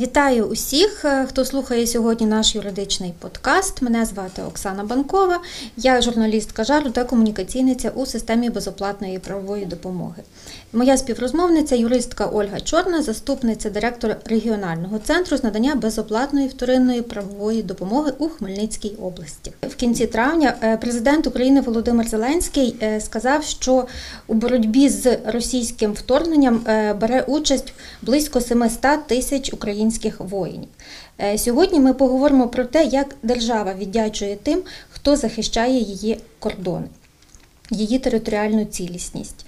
Вітаю усіх, е, хто слухає сьогодні наш юридичний подкаст. Мене звати Оксана Банкова, я журналістка жару та комунікаційниця у системі безоплатної правової допомоги. Моя співрозмовниця юристка Ольга Чорна, заступниця директора регіонального центру з надання безоплатної вторинної правової допомоги у Хмельницькій області. В кінці травня е, президент України Володимир Зеленський е, сказав, що у боротьбі з російським вторгненням бере участь близько 700 тисяч українських воїнів. Е, Сьогодні ми поговоримо про те, як держава віддячує тим, хто захищає її кордони, її територіальну цілісність.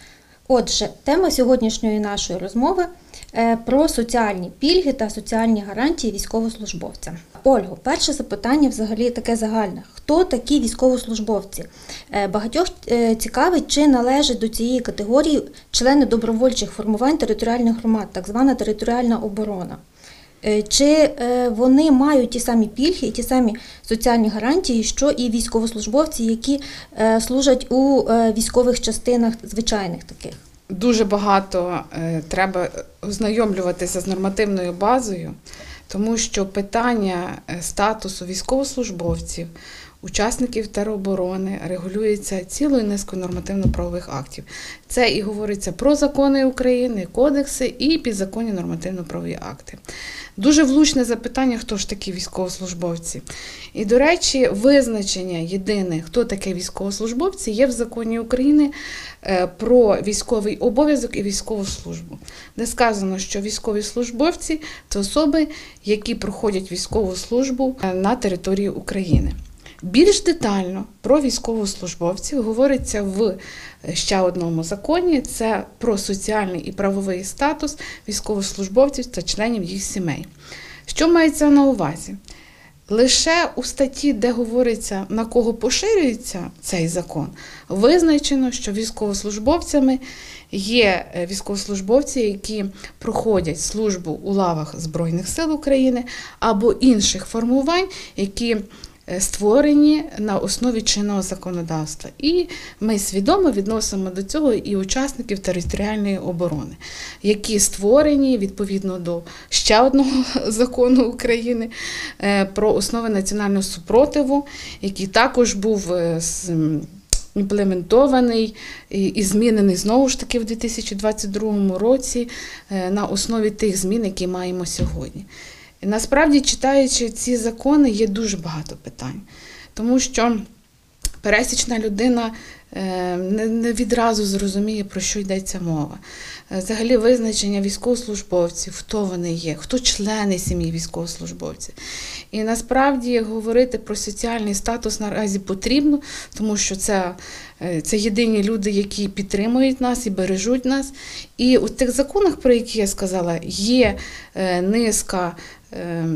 Отже, тема сьогоднішньої нашої розмови е, про соціальні пільги та соціальні гарантії військовослужбовцям. Ольго, перше запитання взагалі таке загальне: хто такі військовослужбовці? Е, Багатьох цікавить, чи належать до цієї категорії члени добровольчих формувань територіальних громад, так звана територіальна оборона. Е, Чи е, вони мають ті самі пільги і ті самі соціальні гарантії, що і військовослужбовці, які е, служать у військових частинах звичайних таких? Дуже багато треба ознайомлюватися з нормативною базою, тому що питання статусу військовослужбовців, учасників тероборони регулюється цілою низкою нормативно-правових актів. Це і говориться про закони України, кодекси і підзаконні нормативно-правові акти. Дуже влучне запитання, хто ж такі військовослужбовці. І, до речі, визначення єдине, хто таке військовослужбовці, є в законі України е, про військовий обов'язок і військову службу, де сказано, що військові службовці це особи, які проходять військову службу е, на території України. Більш детально про військовослужбовців говориться в ще одному законі: це про соціальний і правовий статус військовослужбовців та членів їх сімей. Що мається на увазі? Лише у статті, де говориться на кого поширюється цей закон, визначено, що військовослужбовцями є е, військовослужбовці, які проходять службу у лавах Збройних сил України або інших формувань, які е, створені на основі чинного законодавства. І ми свідомо відносимо до цього і учасників територіальної оборони, які створені відповідно до ще одного закону України е, про основи національного супротиву, який також був е, імплементований і змінений знову ж таки в 2022 році е, на основі тих змін, які маємо сьогодні. Насправді, читаючи ці закони, є дуже багато питань, тому що пересічна людина е, не, відразу зрозуміє, про що йдеться мова. Е, Взагалі визначення військовослужбовців, хто вони є, хто члени сім'ї військовослужбовців. І насправді говорити про соціальний статус наразі потрібно, тому що це, е, це єдині люди, які підтримують нас і бережуть нас. І у тих законах, про які я сказала, є низка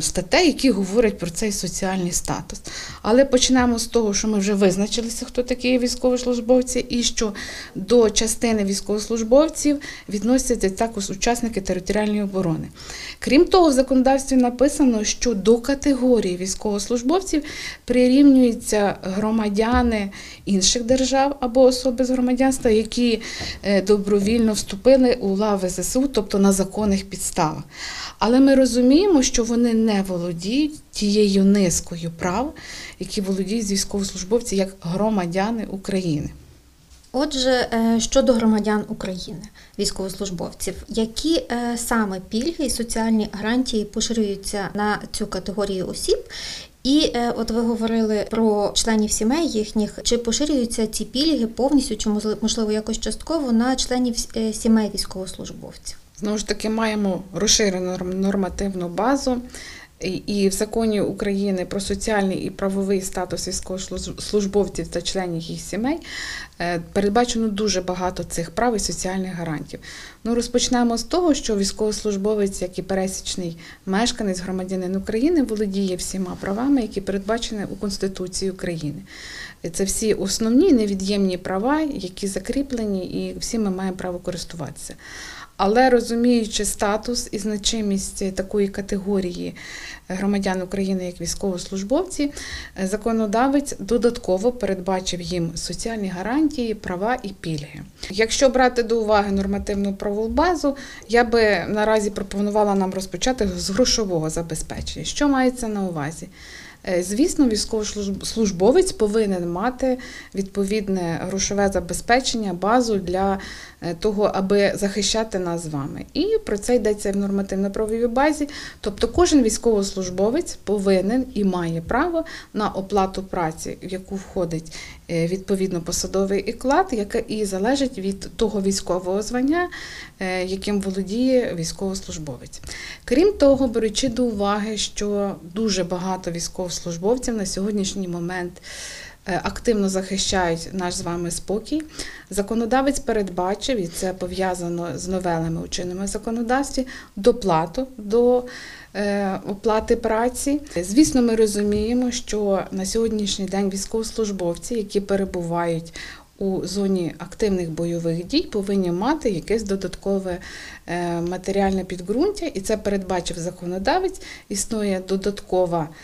статей, які говорять про цей соціальний статус. Але почнемо з того, що ми вже визначилися, хто такі військовослужбовці, і що до частини військовослужбовців відносяться також учасники територіальної оборони. Крім того, в законодавстві написано, що до категорії військовослужбовців прирівнюються громадяни інших держав або особи з громадянства, які е, добровільно вступили у лави ЗСУ, тобто на законних підставах. Але ми розуміємо, що вони не володіють тією низкою прав, які володіють військовослужбовці як громадяни України. Отже, е, щодо громадян України, військовослужбовців, які е, саме пільги і соціальні гарантії поширюються на цю категорію осіб? І е, от ви говорили про членів сімей їхніх, чи поширюються ці пільги повністю, чи можли- можливо якось частково на членів сімей військовослужбовців? Знову ж таки, маємо розширену нормативну базу. І- в законі України про соціальний і правовий статус військовослужбовців та членів їх сімей е, передбачено дуже багато цих прав і соціальних гарантів. Ну, розпочнемо з того, що військовослужбовець, як і пересічний мешканець громадянин України, володіє всіма правами, які передбачені у Конституції України. Це всі основні невід'ємні права, які закріплені, і всі ми маємо право користуватися. Але розуміючи статус і значимість такої категорії громадян України як військовослужбовці, е, законодавець додатково передбачив їм соціальні гарантії, права і пільги. Якщо брати до уваги нормативну правову базу, я би наразі пропонувала нам розпочати з грошового забезпечення. Що мається на увазі? Е, Звісно, військовослужбовець повинен мати відповідне грошове забезпечення, базу для того, аби захищати нас з вами. І про це йдеться в нормативно-правовій базі. Тобто кожен військовослужбовець повинен і має право на оплату праці, в яку входить е, відповідно посадовий оклад, яке і залежить від того військового звання, е, яким володіє військовослужбовець. Крім того, беручи до уваги, що дуже багато військовослужбовців на сьогоднішній момент е, активно захищають наш з вами спокій, законодавець передбачив, і це пов'язано з новелами у чинному законодавстві, доплату до е, оплати праці. Звісно, ми розуміємо, що на сьогоднішній день військовослужбовці, які перебувають у зоні активних бойових дій повинні мати якесь додаткове е, матеріальне підґрунтя, і це передбачив законодавець. Існує додаткова е,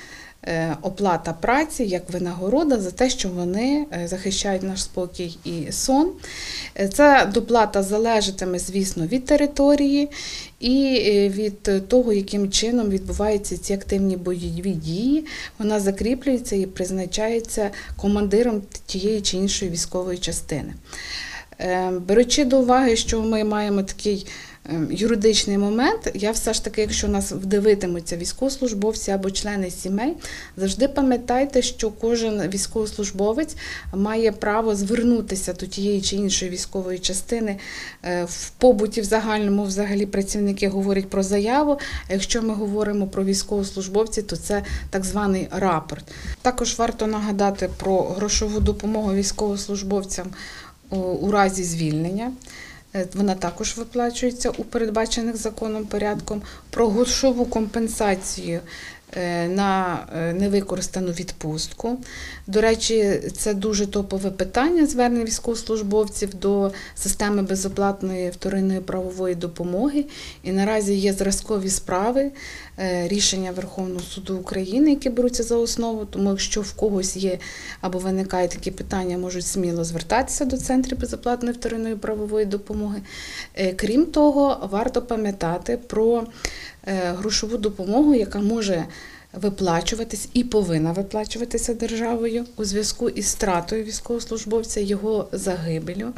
оплата праці як винагорода за те, що вони е, захищають наш спокій і сон. Е, Ця доплата залежатиме, звісно, від території і е, від того, яким чином відбуваються ці активні бойові дії. Вона закріплюється і призначається командиром тієї чи іншої військової частини. Е, Беручи до уваги, що ми маємо такий е, юридичний момент, я все ж таки, якщо нас вдивитимуться військовослужбовці або члени сімей, завжди пам'ятайте, що кожен військовослужбовець має право звернутися до тієї чи іншої військової частини. Е, В побуті в загальному взагалі працівники говорять про заяву. А якщо ми говоримо про військовослужбовців, то це так званий рапорт. Також варто нагадати про грошову допомогу військовослужбовцям у- разі звільнення. Е, Вона також виплачується у передбачених законом порядком. Про грошову компенсацію е, на е, невикористану відпустку. До речі, це дуже топове питання звернень військовослужбовців до системи безоплатної вторинної правової допомоги. І наразі є зразкові справи рішення Верховного суду України, які беруться за основу. Тому, якщо в когось є або виникають такі питання, можуть сміло звертатися до центрів безоплатної вторинної правової допомоги. Е, Крім того, варто пам'ятати про е, грошову допомогу, яка може виплачуватись і повинна виплачуватися державою у зв'язку із стратою військовослужбовця, його загибелю.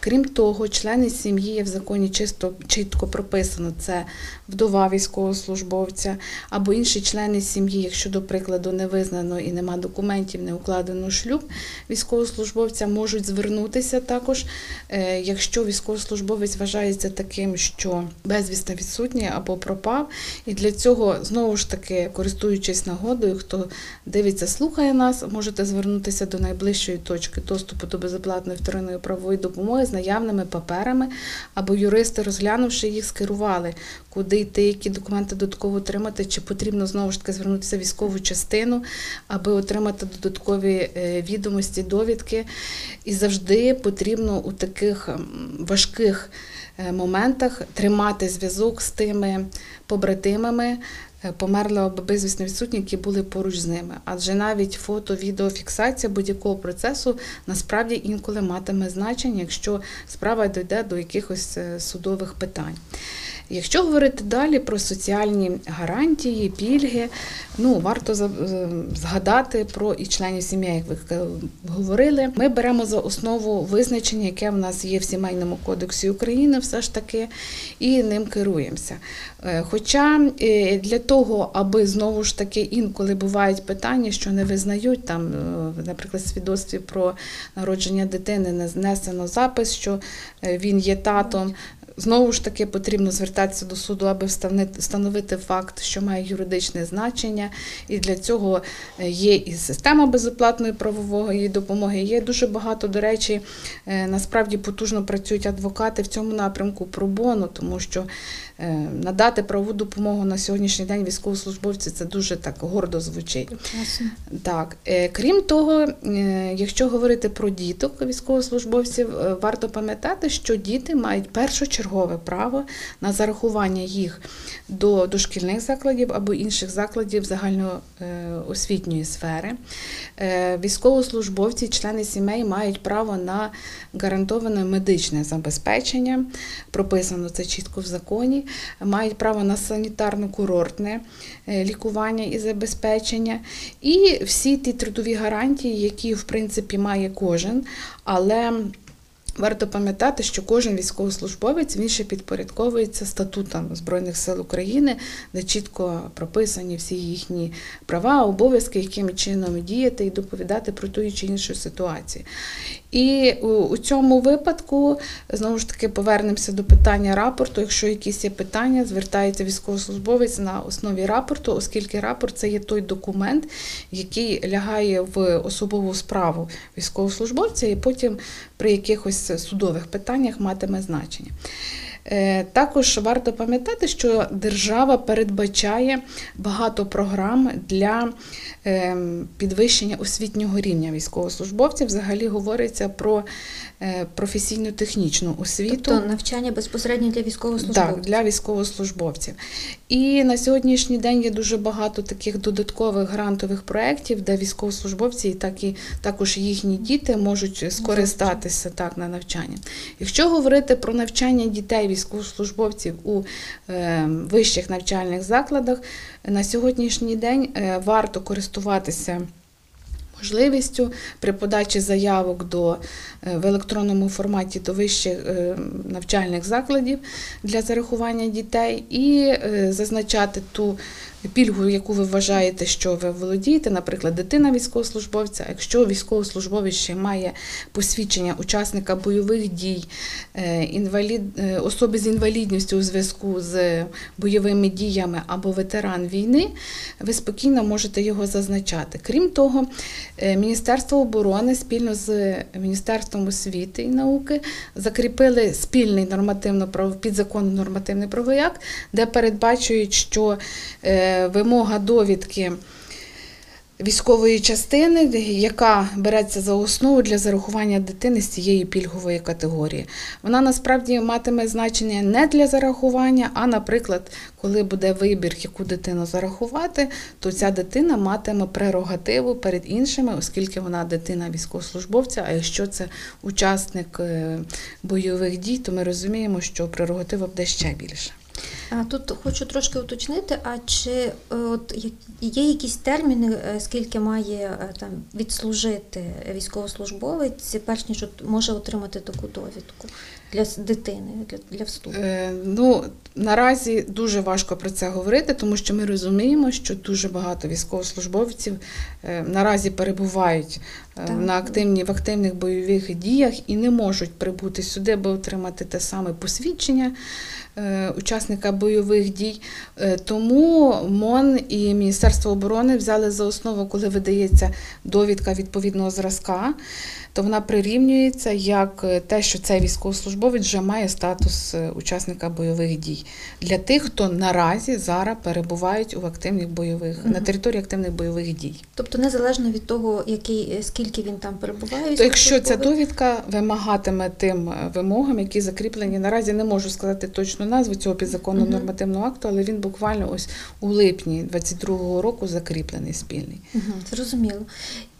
Крім того, члени сім'ї є в законі чисто чітко прописано це вдова військовослужбовця або інші члени сім'ї, якщо до прикладу не визнано і нема документів, не укладено шлюб військовослужбовця, можуть звернутися також, е, якщо військовослужбовець вважається таким, що безвісно відсутній або пропав. І для цього знову ж таки, користуючись нагодою, хто дивиться, слухає нас, можете звернутися до найближчої точки доступу до безоплатної вторинної правової допомоги з наявними паперами, або юристи, розглянувши їх, скерували, куди йти, які документи додатково отримати, чи потрібно знову ж таки звернутися в військову частину, аби отримати додаткові е, відомості, довідки. І завжди потрібно у таких важких е, моментах тримати зв'язок з тими побратимами. Е, Померлого безвісно відсутні, які були поруч з ними. Адже навіть фото, відеофіксація будь-якого процесу насправді інколи матиме значення, якщо справа дійде до якихось е, судових питань. Якщо говорити далі про соціальні гарантії, пільги, ну варто згадати про і членів сім'ї, як ви говорили. Ми беремо за основу визначення, яке в нас є в сімейному кодексі України, все ж таки, і ним керуємося. Е, Хоча е, для того, аби знову ж таки інколи бувають питання, що не визнають там, е, наприклад, свідоцтві про народження дитини не знесено запис, що він є татом. Знову ж таки потрібно звертатися до суду, аби встановити факт, що має юридичне значення, і для цього е, є і система безоплатної правової допомоги. Є дуже багато, до речі, е, насправді потужно працюють адвокати в цьому напрямку пробону, тому що надати правову допомогу на сьогоднішній день військовослужбовці це дуже так гордо звучить. Прекрасно. Так, е, крім того, е, якщо говорити про діток військовослужбовців, е, варто пам'ятати, що діти мають першочергове право на зарахування їх до дошкільних закладів або інших закладів загальноосвітньої сфери. Е, Військовослужбовці, члени сімей мають право на гарантоване медичне забезпечення, прописано це чітко в законі, мають право на санітарно-курортне е, лікування і забезпечення, і всі ті трудові гарантії, які в принципі має кожен, але Варто пам'ятати, що кожен військовослужбовець він ще підпорядковується статутам Збройних сил України, де чітко прописані всі їхні права, обов'язки, яким чином діяти і доповідати про ту чи іншу ситуацію. І у, цьому випадку знову ж таки повернемося до питання рапорту. Якщо якісь є питання, звертається військовослужбовець на основі рапорту, оскільки рапорт це є той документ, який лягає в особову справу військовослужбовця, і потім при якихось судових питаннях матиме значення. Е, Також варто пам'ятати, що держава передбачає багато програм для ем, підвищення освітнього рівня військовослужбовців. Взагалі говориться про професійно-технічну освіту. Тобто навчання безпосередньо для військовослужбовців. Так, для військовослужбовців. І на сьогоднішній день є дуже багато таких додаткових грантових проєктів, де військовослужбовці і так і також їхні діти можуть скористатися так на навчання. Якщо говорити про навчання дітей військовослужбовців у е, вищих навчальних закладах, на сьогоднішній день е, варто користуватися можливістю при подачі заявок до е, в електронному форматі до вищих е, навчальних закладів для зарахування дітей і е, зазначати ту пільгу, яку ви вважаєте, що ви володієте, наприклад, дитина військовослужбовця. Якщо військовослужбовець ще має посвідчення учасника бойових дій, е, інвалід, е, особи з інвалідністю у зв'язку з бойовими діями або ветеран війни, ви спокійно можете його зазначати. Крім того, е, Міністерство оборони спільно з Міністерством освіти і науки закріпили спільний нормативно підзаконний нормативний правовий акт, де передбачують, що вимога довідки військової частини, яка береться за основу для зарахування дитини з цієї пільгової категорії. Вона насправді матиме значення не для зарахування, а, наприклад, коли буде вибір, яку дитину зарахувати, то ця дитина матиме прерогативу перед іншими, оскільки вона дитина військовослужбовця. А якщо це учасник е, бойових дій, то ми розуміємо, що прерогатива буде ще більше. Тут хочу трошки уточнити, а чи е, от є якісь терміни, е, скільки має е, там відслужити військовослужбовець, перш ніж може отримати таку довідку для дитини, для, для вступу? Е, Ну, наразі дуже важко про це говорити, тому що ми розуміємо, що дуже багато військовослужбовців наразі перебувають. На активні, в активних бойових діях і не можуть прибути сюди, аби отримати те саме посвідчення е, учасника бойових дій. Е, Тому МОН і Міністерство оборони взяли за основу, коли видається довідка відповідного зразка, то вона прирівнюється як е, те, що цей військовослужбовець вже має статус учасника бойових дій для тих, хто наразі зараз перебувають у активних бойових на території активних бойових дій. Тобто незалежно від того, який е, скільки він там перебуває, То якщо ця довідка вимагатиме тим е, вимогам, які закріплені, наразі не можу сказати точну назву цього підзаконного Мгм. нормативного акту, але він буквально ось у липні 22-го року закріплений спільний. Мгм, Зрозуміло.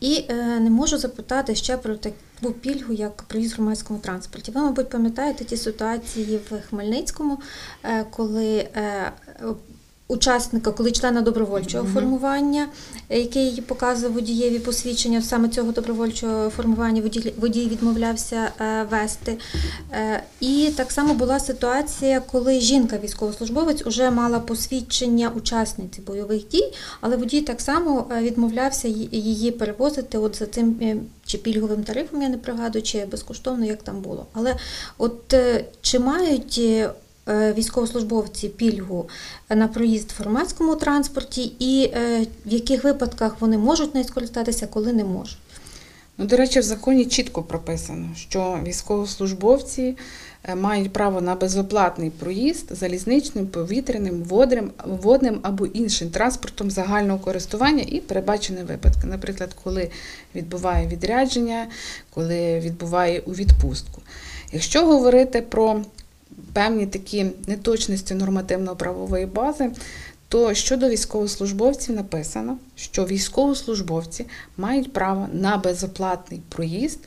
І е, не можу запитати ще про таку пільгу, як проїзд в громадському транспорті. Ви, мабуть, пам'ятаєте ті ситуації в Хмельницькому, е, коли е, учасника, коли члена добровольчого формування, який показував водієві посвідчення саме цього добровольчого формування, водій, відмовлявся е, вести. Е, І так само була ситуація, коли жінка військовослужбовець вже мала посвідчення учасниці бойових дій, але водій так само е, відмовлявся її перевозити от за цим чи пільговим тарифом, я не пригадую, чи безкоштовно, як там було. Але от чи мають військовослужбовці пільгу на проїзд в громадському транспорті, і е, в яких випадках вони можуть нею скористатися, коли не можуть? Ну, до речі, в законі чітко прописано, що військовослужбовці е, мають право на безоплатний проїзд залізничним, повітряним, водним, водним або іншим транспортом загального користування і передбачені випадки. Наприклад, коли відбуває відрядження, коли відбуває у відпустку. Якщо говорити про певні такі неточності нормативно-правової бази, то щодо військовослужбовців написано, що військовослужбовці мають право на безоплатний проїзд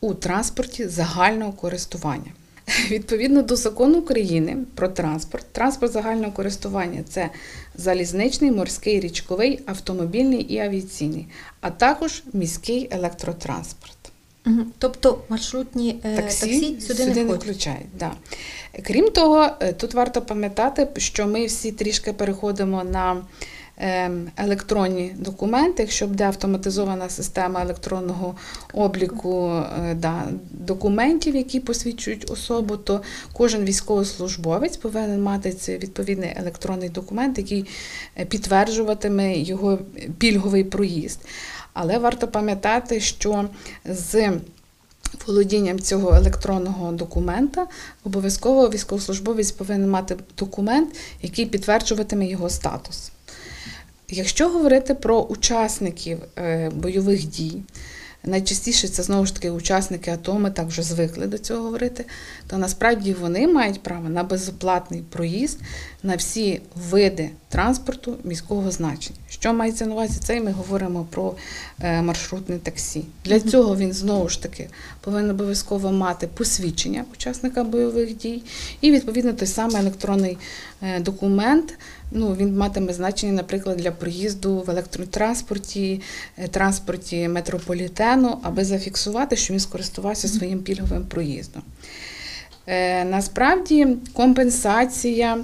у транспорті загального користування. Відповідно до закону України про транспорт, транспорт загального користування це залізничний, морський, річковий, автомобільний і авіаційний, а також міський електротранспорт. Тобто маршрутні е, таксі, сюди, не входять. включають. Да. Крім того, е, тут варто пам'ятати, що ми всі трішки переходимо на ем, електронні документи, якщо буде автоматизована система електронного обліку е, да, документів, які посвідчують особу, то кожен військовослужбовець повинен мати цей відповідний електронний документ, який підтверджуватиме його пільговий проїзд. Але варто пам'ятати, що з володінням цього електронного документа обов'язково військовослужбовець повинен мати документ, який підтверджуватиме його статус. Якщо говорити про учасників е, бойових дій, найчастіше це знову ж таки учасники АТО, ми так вже звикли до цього говорити, то насправді вони мають право на безоплатний проїзд на всі види транспорту міського значення. Що мається на увазі? Це ми говоримо про е, маршрутне таксі. Для цього він знову ж таки повинен обов'язково мати посвідчення учасника бойових дій і відповідно той самий електронний е, документ. Ну, він матиме значення, наприклад, для проїзду в електротранспорті, е, транспорті метрополітену, аби зафіксувати, що він скористувався своїм пільговим проїздом. Е, Насправді компенсація,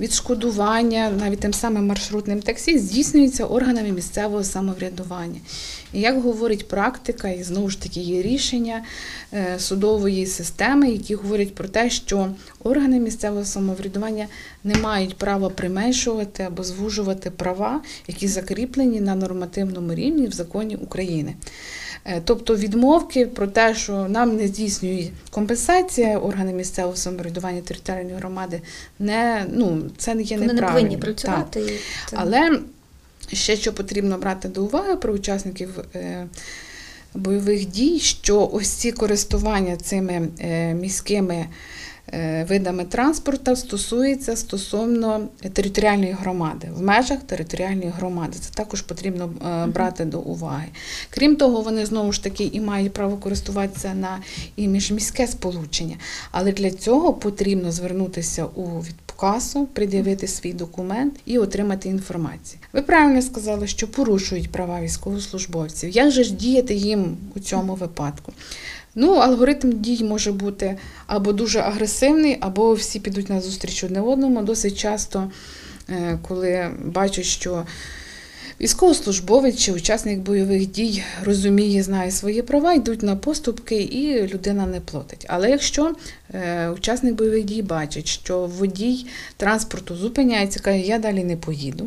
відшкодування навіть тим самим маршрутним таксі здійснюється органами місцевого самоврядування. І як говорить практика, і знову ж таки є рішення е, судової системи, які говорять про те, що органи місцевого самоврядування не мають права применшувати або звужувати права, які закріплені на нормативному рівні в законі України. Е, Тобто відмовки про те, що нам не здійснює компенсація органи місцевого самоврядування територіальної громади, не ну це не є Вони не повинні повинні Так. працювати. і Але ще що потрібно брати до уваги про учасників е, бойових дій, що ось ці користування цими е, міськими видами транспорту стосується стосовно територіальної громади, в межах територіальної громади. Це також потрібно е, брати до уваги. Крім того, вони знову ж таки і мають право користуватися на і міжміське сполучення. Але для цього потрібно звернутися у відкасу, пред'явити свій документ і отримати інформацію. Ви правильно сказали, що порушують права військовослужбовців. Як же ж діяти їм у цьому випадку? Ну, алгоритм дій може бути або дуже агресивний, або всі підуть на зустріч одне одному. Досить часто, е, коли бачать, що Військовослужбовець чи учасник бойових дій розуміє, знає свої права, йдуть на поступки, і людина не платить. Але якщо е, учасник бойових дій бачить, що водій транспорту зупиняється, каже, я далі не поїду.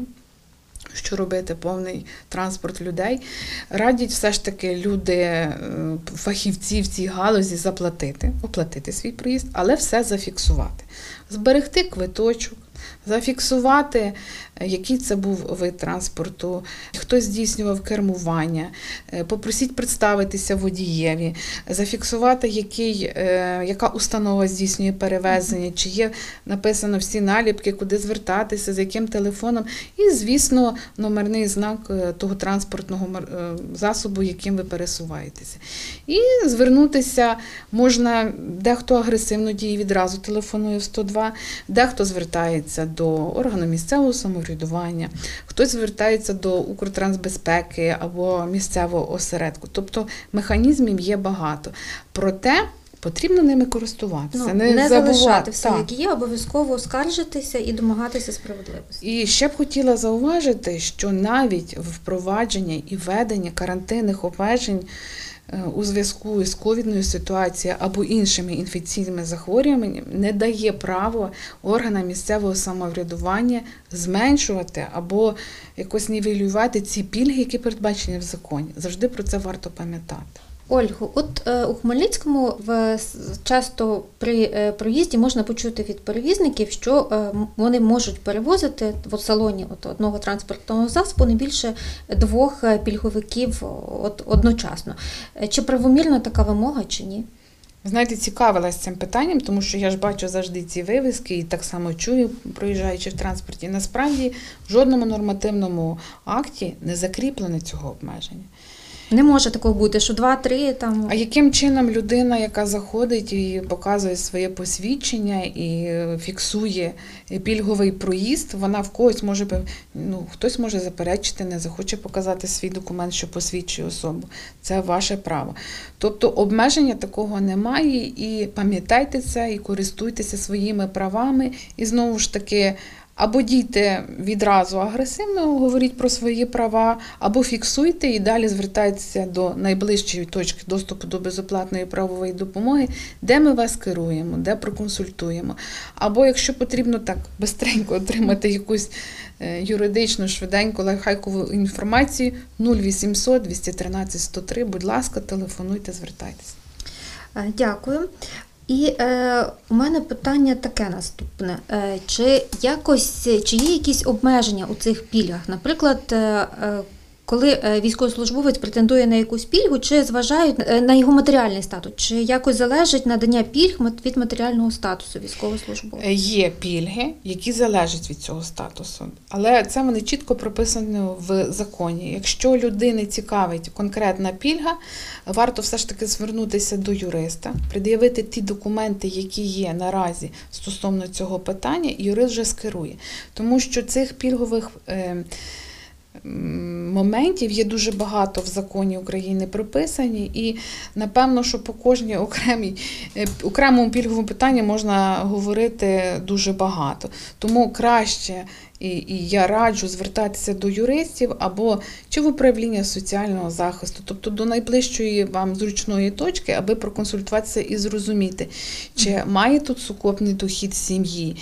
Що робити повний транспорт людей, радять все ж таки люди, е, фахівці в цій галузі заплатити, оплатити свій проїзд, але все зафіксувати, зберегти квиточок, зафіксувати, який це був вид транспорту, хто здійснював кермування, е, попросіть представитися водієві, зафіксувати, який, е, яка установа здійснює перевезення, чи є написано всі наліпки, куди звертатися, з яким телефоном, і, звісно, номерний знак е, того транспортного засобу, яким ви пересуваєтеся. І звернутися можна, дехто агресивно діє, відразу телефонує в 102, дехто звертається до органу місцевого самоврядування, хтось звертається до Укртрансбезпеки або місцевого осередку. Тобто механізмів є багато. Проте потрібно ними користуватися. ну, не, забувати. залишати все, Так. як є, обов'язково скаржитися і домагатися справедливості. І ще б хотіла зауважити, що навіть впровадження і введення карантинних обмежень у зв'язку з ковідною ситуацією або іншими інфекційними захворюваннями не дає право органам місцевого самоврядування зменшувати або якось нівелювати ці пільги, які передбачені в законі. Завжди про це варто пам'ятати. Ольгу, от е, у Хмельницькому в часто при е, проїзді можна почути від перевізників, що е, вони можуть перевозити в салоні от одного транспортного засобу не більше двох пільговиків от, одночасно. Чи правомірна така вимога, чи ні? Знаєте, цікавилась цим питанням, тому що я ж бачу завжди ці вивіски і так само чую, проїжджаючи в транспорті. Насправді в жодному нормативному акті не закріплене цього обмеження. Не може такого бути, що два-три там. А яким чином людина, яка заходить і показує своє посвідчення і фіксує пільговий проїзд, вона в когось може ну, хтось може заперечити, не захоче показати свій документ, що посвідчує особу. Це ваше право. Тобто обмеження такого немає, і пам'ятайте це, і користуйтеся своїми правами. І знову ж таки. Або дійте відразу агресивно, говоріть про свої права, або фіксуйте і далі звертайтеся до найближчої точки доступу до безоплатної правової допомоги, де ми вас керуємо, де проконсультуємо. Або якщо потрібно так бистренько отримати якусь е, юридичну, швиденьку, лайфхайкову інформацію 0800 213 103, будь ласка, телефонуйте, звертайтеся. Е, Дякую. І е, у мене питання таке наступне: е, чи якось чи є якісь обмеження у цих пільгах? Наприклад, е, е, коли е, військовослужбовець претендує на якусь пільгу, чи зважають е, на його матеріальний статус, чи якось залежить надання пільг від матеріального статусу військовослужбовця? Е, Є пільги, які залежать від цього статусу, але це вони чітко прописані в законі. Якщо людини цікавить конкретна пільга, варто все ж таки звернутися до юриста, пред'явити ті документи, які є наразі стосовно цього питання, і юрист вже скерує. Тому що цих пільгових моментів є дуже багато в законі України прописані, і напевно, що по кожній окремій е, окремому пільговому питанні можна говорити дуже багато. Тому краще. І, і я раджу звертатися до юристів або чи в управління соціального захисту, тобто до найближчої вам зручної точки, аби проконсультуватися і зрозуміти, чи має тут сукупний дохід сім'ї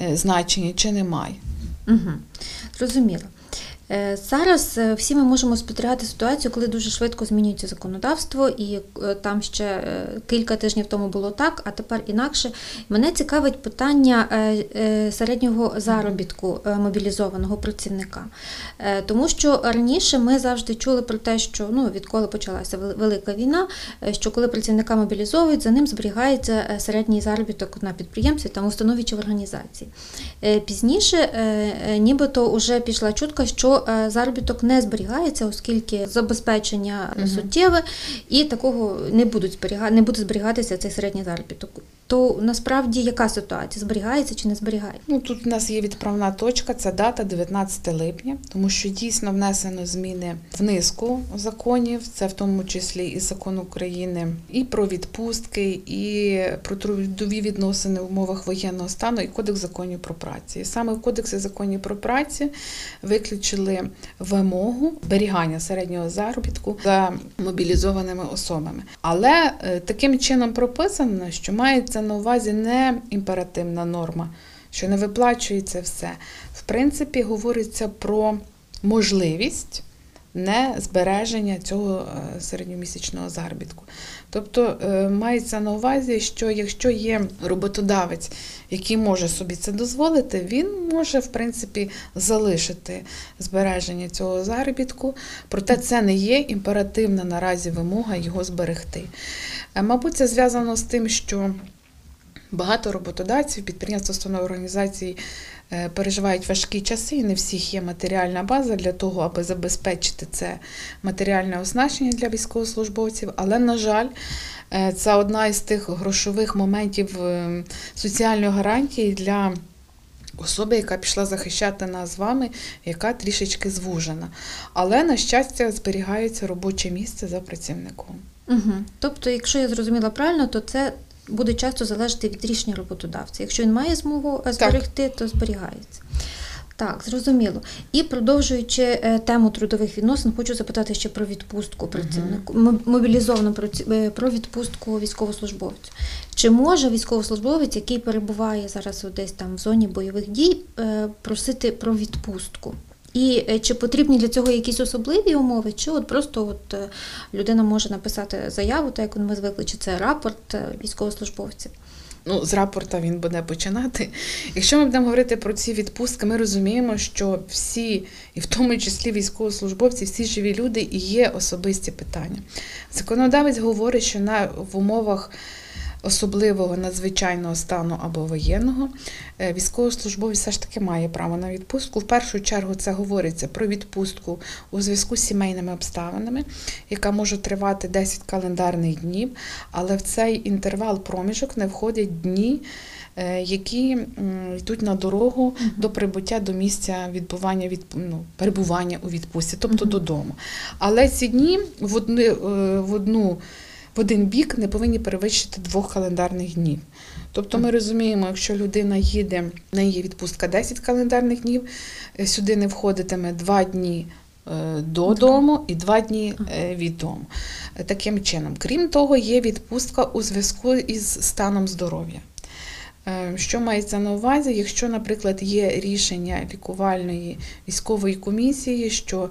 е, значення, чи немає. Угу. Зрозуміло. Е, Зараз е, всі ми можемо спостерігати ситуацію, коли дуже швидко змінюється законодавство, і е, там ще кілька тижнів тому було так, а тепер інакше. Мене цікавить питання середнього заробітку мобілізованого працівника. Тому що раніше ми завжди чули про те, що ну, відколи почалася велика війна, що коли працівника мобілізовують, за ним зберігається середній заробіток на підприємстві, там установі чи в організації. Пізніше нібито вже пішла чутка, що заробіток не зберігається, оскільки забезпечення суттєве і такого не будуть зберігати, не буде зберігатися цей середній заробіток. То насправді яка ситуація? Зберігається чи не зберігається? Ну тут в нас є відправна точка, це дата 19 липня, тому що дійсно внесено зміни в низку законів, це в тому числі і закон України, і про відпустки, і про трудові відносини в умовах воєнного стану, і кодекс законів про працю. І саме в кодексі законів про працю виключили вимогу зберігання середнього заробітку за мобілізованими особами. Але е, таким чином прописано, що мається на увазі не імперативна норма, що не виплачується все. В принципі, говориться про можливість не збереження цього е, середньомісячного заробітку. Тобто е, мається на увазі, що якщо є роботодавець, який може собі це дозволити, він може в принципі залишити збереження цього заробітку, проте це не є імперативна наразі вимога його зберегти. Е, Мабуть, це зв'язано з тим, що Багато роботодавців, підприємств, установ організацій е, переживають важкі часи, і не всіх є матеріальна база для того, аби забезпечити це матеріальне оснащення для військовослужбовців. Але, на жаль, е, це одна із тих грошових моментів е, соціальної гарантії для особи, яка пішла захищати нас з вами, яка трішечки звужена. Але, на щастя, зберігається робоче місце за працівником. Угу. Тобто, якщо я зрозуміла правильно, то це буде часто залежати від рішення роботодавця. Якщо він має змогу е, зберегти, то зберігається. Так, зрозуміло. І продовжуючи е, тему трудових відносин, хочу запитати ще про відпустку працівнику, м- мобілізованому праці- е, про відпустку військовослужбовцю. Чи може військовослужбовець, який перебуває зараз десь там в зоні бойових дій, просити про відпустку? І е, чи потрібні для цього якісь особливі умови, чи от просто от е, людина може написати заяву, так як ми звикли, чи це рапорт е, військовослужбовців? Ну, з рапорта він буде починати. Якщо ми будемо говорити про ці відпустки, ми розуміємо, що всі, і в тому числі військовослужбовці, всі живі люди і є особисті питання. Законодавець говорить, що на в умовах особливого надзвичайного стану або воєнного е, військовослужбовець все ж таки має право на відпустку. В першу чергу це говориться про відпустку у зв'язку з сімейними обставинами, яка може тривати 10 календарних днів, але в цей інтервал проміжок не входять дні. е, Які йдуть на дорогу до прибуття до місця відбування від ну, перебування у відпустці, тобто додому. Але ці дні в одну, е, в одну в один бік не повинні перевищити двох календарних днів. Тобто ми розуміємо, якщо людина їде, в неї є відпустка 10 календарних днів, е, сюди не входитиме 2 дні е, додому і 2 дні е, від дому. Таким чином, крім того, є відпустка у зв'язку із станом здоров'я. Що мається на увазі, якщо, наприклад, є рішення лікувальної військової комісії, що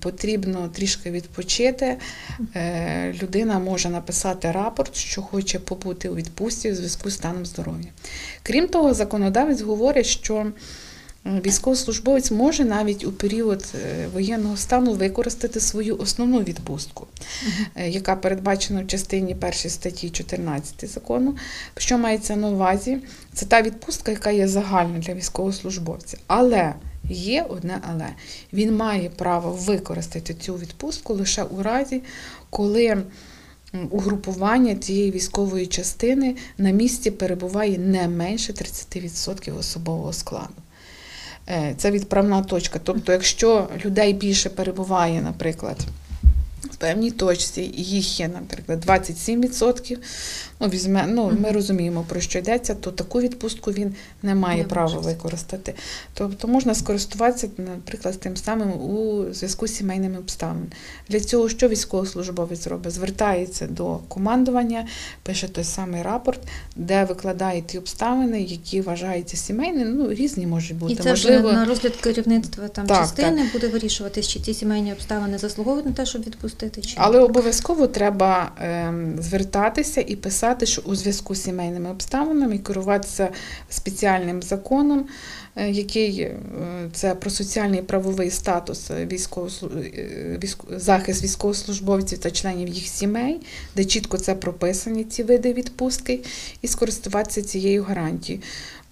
потрібно трішки відпочити, е, людина може написати рапорт, що хоче побути у відпустці у зв'язку з станом здоров'я. Крім того, законодавець говорить, що е, військовослужбовець може навіть у період е, воєнного стану використати свою основну відпустку е, яка передбачена в частині 1 статті 14 закону. Що мається на увазі? Це та відпустка, яка є загальна для військовослужбовця. Але є одне але. Він має право використати цю відпустку лише у разі, коли угрупування цієї військової частини на місці перебуває не менше 30% особового складу. Е, Це відправна точка. Тобто, якщо людей більше перебуває, наприклад, в певній точці, їх є, наприклад, 27%, ну, візьме, ну, ми розуміємо, про що йдеться, то таку відпустку він не має Не права може. використати. Тобто можна скористуватися, наприклад, тим самим у зв'язку з сімейними обставинами. Для цього що військовослужбовець робить? Звертається до командування, пише той самий рапорт, де викладає ті обставини, які вважаються сімейними, ну, різні можуть бути. І це вже на розгляд керівництва там Так, частини буде вирішуватись, чи ці сімейні обставини заслуговують на те, щоб відпустити, чи. Але обов'язково треба ем, звертатися і писати, що у зв'язку з сімейними обставинами керуватися спеціальним законом, е, який е, це про соціальний і правовий статус військовослу- е, захист військовослужбовців та членів їх сімей, де чітко це прописані ці види відпустки, і скористуватися цією гарантією.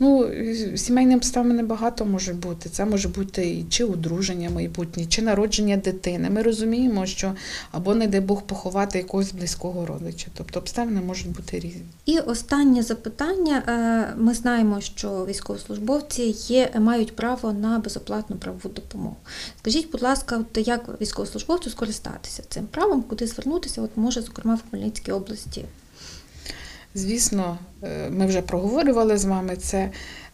Ну, сімейні обставини багато може бути. Це може бути і чи одруження майбутнє, чи народження дитини. Ми розуміємо, що або, не дай Бог, поховати якогось близького родича. Тобто обставини можуть бути різні. І останнє запитання. Е, Ми знаємо, що військовослужбовці є, мають право на безоплатну правову допомогу. Скажіть, будь ласка, от як військовослужбовцю скористатися цим правом, куди звернутися? От може, зокрема, в Хмельницькій області. Звісно, е, ми вже проговорювали з вами це.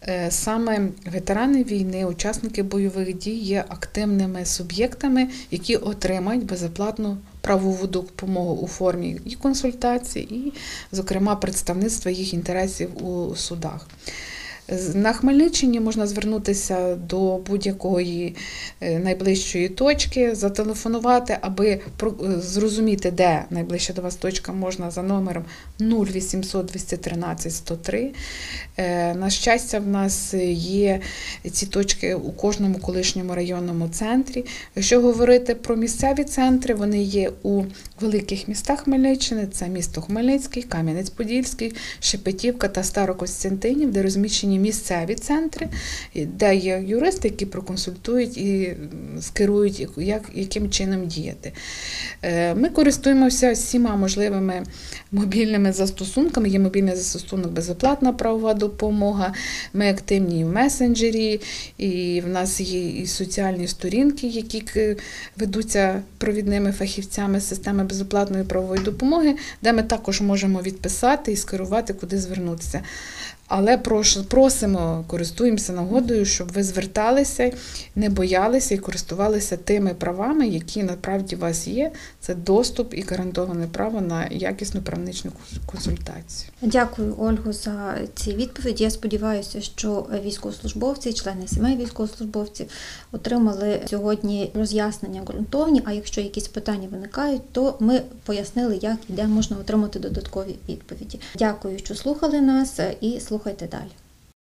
Е, Саме ветерани війни, учасники бойових дій є активними суб'єктами, які отримають безоплатну правову допомогу у формі і консультацій, і, зокрема, представництва їх інтересів у судах. На Хмельниччині можна звернутися до будь-якої е, найближчої точки, зателефонувати, аби зрозуміти, де найближча до вас точка можна за номером 0800 213 103. Е, На щастя, в нас є ці точки у кожному колишньому районному центрі. Якщо говорити про місцеві центри, вони є у великих містах Хмельниччини: це місто Хмельницький, Кам'янець-Подільський, Шепетівка та Старокостянтинів, де розміщені місцеві центри, де є юристи, які проконсультують і скерують, як, яким чином діяти. Е, Ми користуємося всіма можливими мобільними застосунками. Є мобільний застосунок безоплатна правова допомога. Ми активні в месенджері, і в нас є і соціальні сторінки, які ведуться провідними фахівцями системи безоплатної правової допомоги, де ми також можемо відписати і скерувати, куди звернутися. Але просимо, користуємося нагодою, щоб ви зверталися, не боялися і користувалися тими правами, які насправді у вас є. Це доступ і гарантоване право на якісну правничну консультацію. Дякую, Ольгу, за ці відповіді. Я сподіваюся, що військовослужбовці, члени сімей військовослужбовців отримали сьогодні роз'яснення ґрунтовні. А якщо якісь питання виникають, то ми пояснили, як і де можна отримати додаткові відповіді. Дякую, що слухали нас, і слухайте далі.